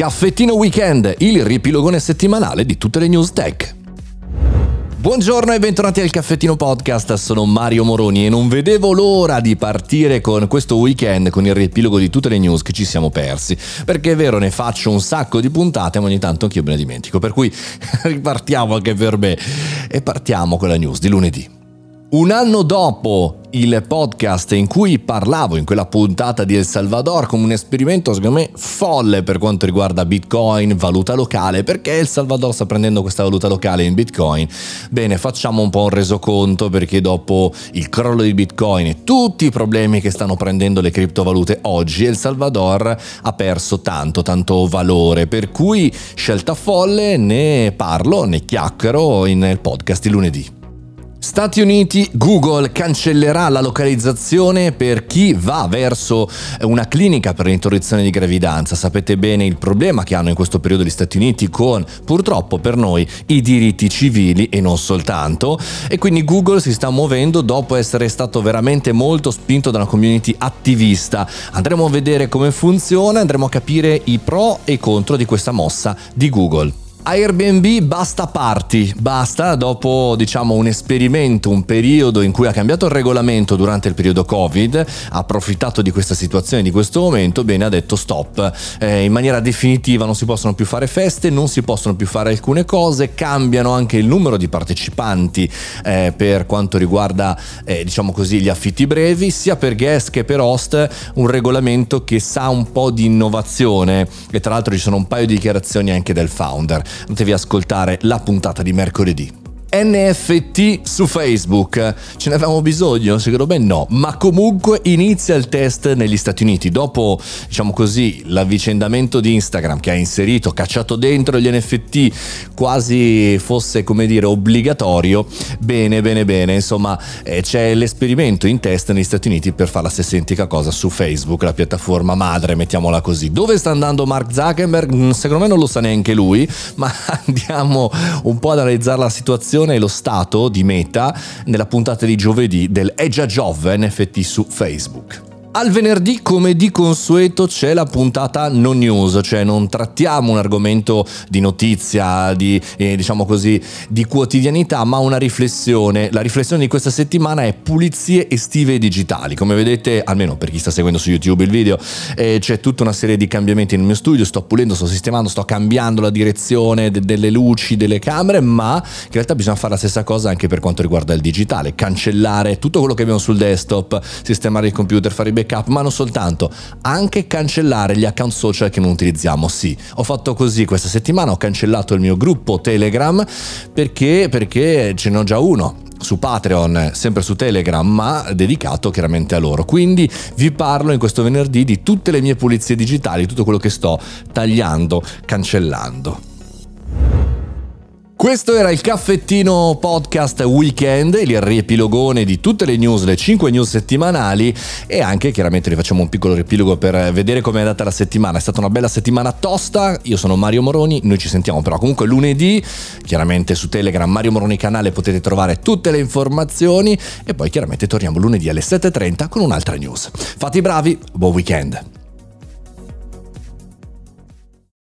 Caffettino Weekend, il riepilogone settimanale di tutte le news tech. Buongiorno e bentornati al Caffettino Podcast, sono Mario Moroni e non vedevo l'ora di partire con questo weekend con il riepilogo di tutte le news che ci siamo persi, perché è vero ne faccio un sacco di puntate ma ogni tanto anch'io me ne dimentico, per cui ripartiamo anche per me e partiamo con la news di lunedì. Un anno dopo il podcast in cui parlavo in quella puntata di El Salvador come un esperimento secondo me folle per quanto riguarda Bitcoin, valuta locale, perché El Salvador sta prendendo questa valuta locale in Bitcoin? Bene, facciamo un po' un resoconto perché dopo il crollo di Bitcoin e tutti i problemi che stanno prendendo le criptovalute oggi, El Salvador ha perso tanto, tanto valore, per cui scelta folle ne parlo, ne chiacchiero nel podcast di lunedì. Stati Uniti, Google cancellerà la localizzazione per chi va verso una clinica per l'interruzione di gravidanza. Sapete bene il problema che hanno in questo periodo gli Stati Uniti con, purtroppo per noi, i diritti civili e non soltanto. E quindi Google si sta muovendo dopo essere stato veramente molto spinto da una community attivista. Andremo a vedere come funziona, andremo a capire i pro e i contro di questa mossa di Google. Airbnb basta party, basta dopo diciamo un esperimento, un periodo in cui ha cambiato il regolamento durante il periodo Covid, ha approfittato di questa situazione, di questo momento, bene ha detto stop, eh, in maniera definitiva non si possono più fare feste, non si possono più fare alcune cose, cambiano anche il numero di partecipanti eh, per quanto riguarda eh, diciamo così gli affitti brevi, sia per guest che per host, un regolamento che sa un po' di innovazione. E tra l'altro ci sono un paio di dichiarazioni anche del founder andatevi ad ascoltare la puntata di mercoledì. NFT su Facebook. Ce ne avevamo bisogno? Secondo me no, ma comunque inizia il test negli Stati Uniti. Dopo, diciamo così, l'avvicendamento di Instagram che ha inserito, cacciato dentro gli NFT quasi fosse, come dire, obbligatorio. Bene, bene, bene. Insomma, eh, c'è l'esperimento in test negli Stati Uniti per fare la stessa identica cosa su Facebook, la piattaforma madre, mettiamola così. Dove sta andando Mark Zuckerberg? Mm, secondo me non lo sa neanche lui, ma andiamo un po' ad analizzare la situazione e lo stato di Meta nella puntata di giovedì del È già Giove NFT su Facebook. Al venerdì, come di consueto, c'è la puntata non news, cioè non trattiamo un argomento di notizia, di, eh, diciamo così, di quotidianità, ma una riflessione. La riflessione di questa settimana è pulizie estive digitali. Come vedete, almeno per chi sta seguendo su YouTube il video, eh, c'è tutta una serie di cambiamenti nel mio studio, sto pulendo, sto sistemando, sto cambiando la direzione de- delle luci, delle camere, ma in realtà bisogna fare la stessa cosa anche per quanto riguarda il digitale, cancellare tutto quello che abbiamo sul desktop, sistemare il computer, fare i backup, ma non soltanto, anche cancellare gli account social che non utilizziamo. Sì, ho fatto così questa settimana, ho cancellato il mio gruppo Telegram perché, perché ce n'ho già uno su Patreon, sempre su Telegram, ma dedicato chiaramente a loro. Quindi vi parlo in questo venerdì di tutte le mie pulizie digitali, tutto quello che sto tagliando, cancellando. Questo era il caffettino podcast weekend, il riepilogone di tutte le news, le 5 news settimanali e anche chiaramente vi facciamo un piccolo riepilogo per vedere come è andata la settimana. È stata una bella settimana tosta, io sono Mario Moroni, noi ci sentiamo però comunque lunedì, chiaramente su Telegram Mario Moroni canale potete trovare tutte le informazioni e poi chiaramente torniamo lunedì alle 7.30 con un'altra news. Fate i bravi, buon weekend!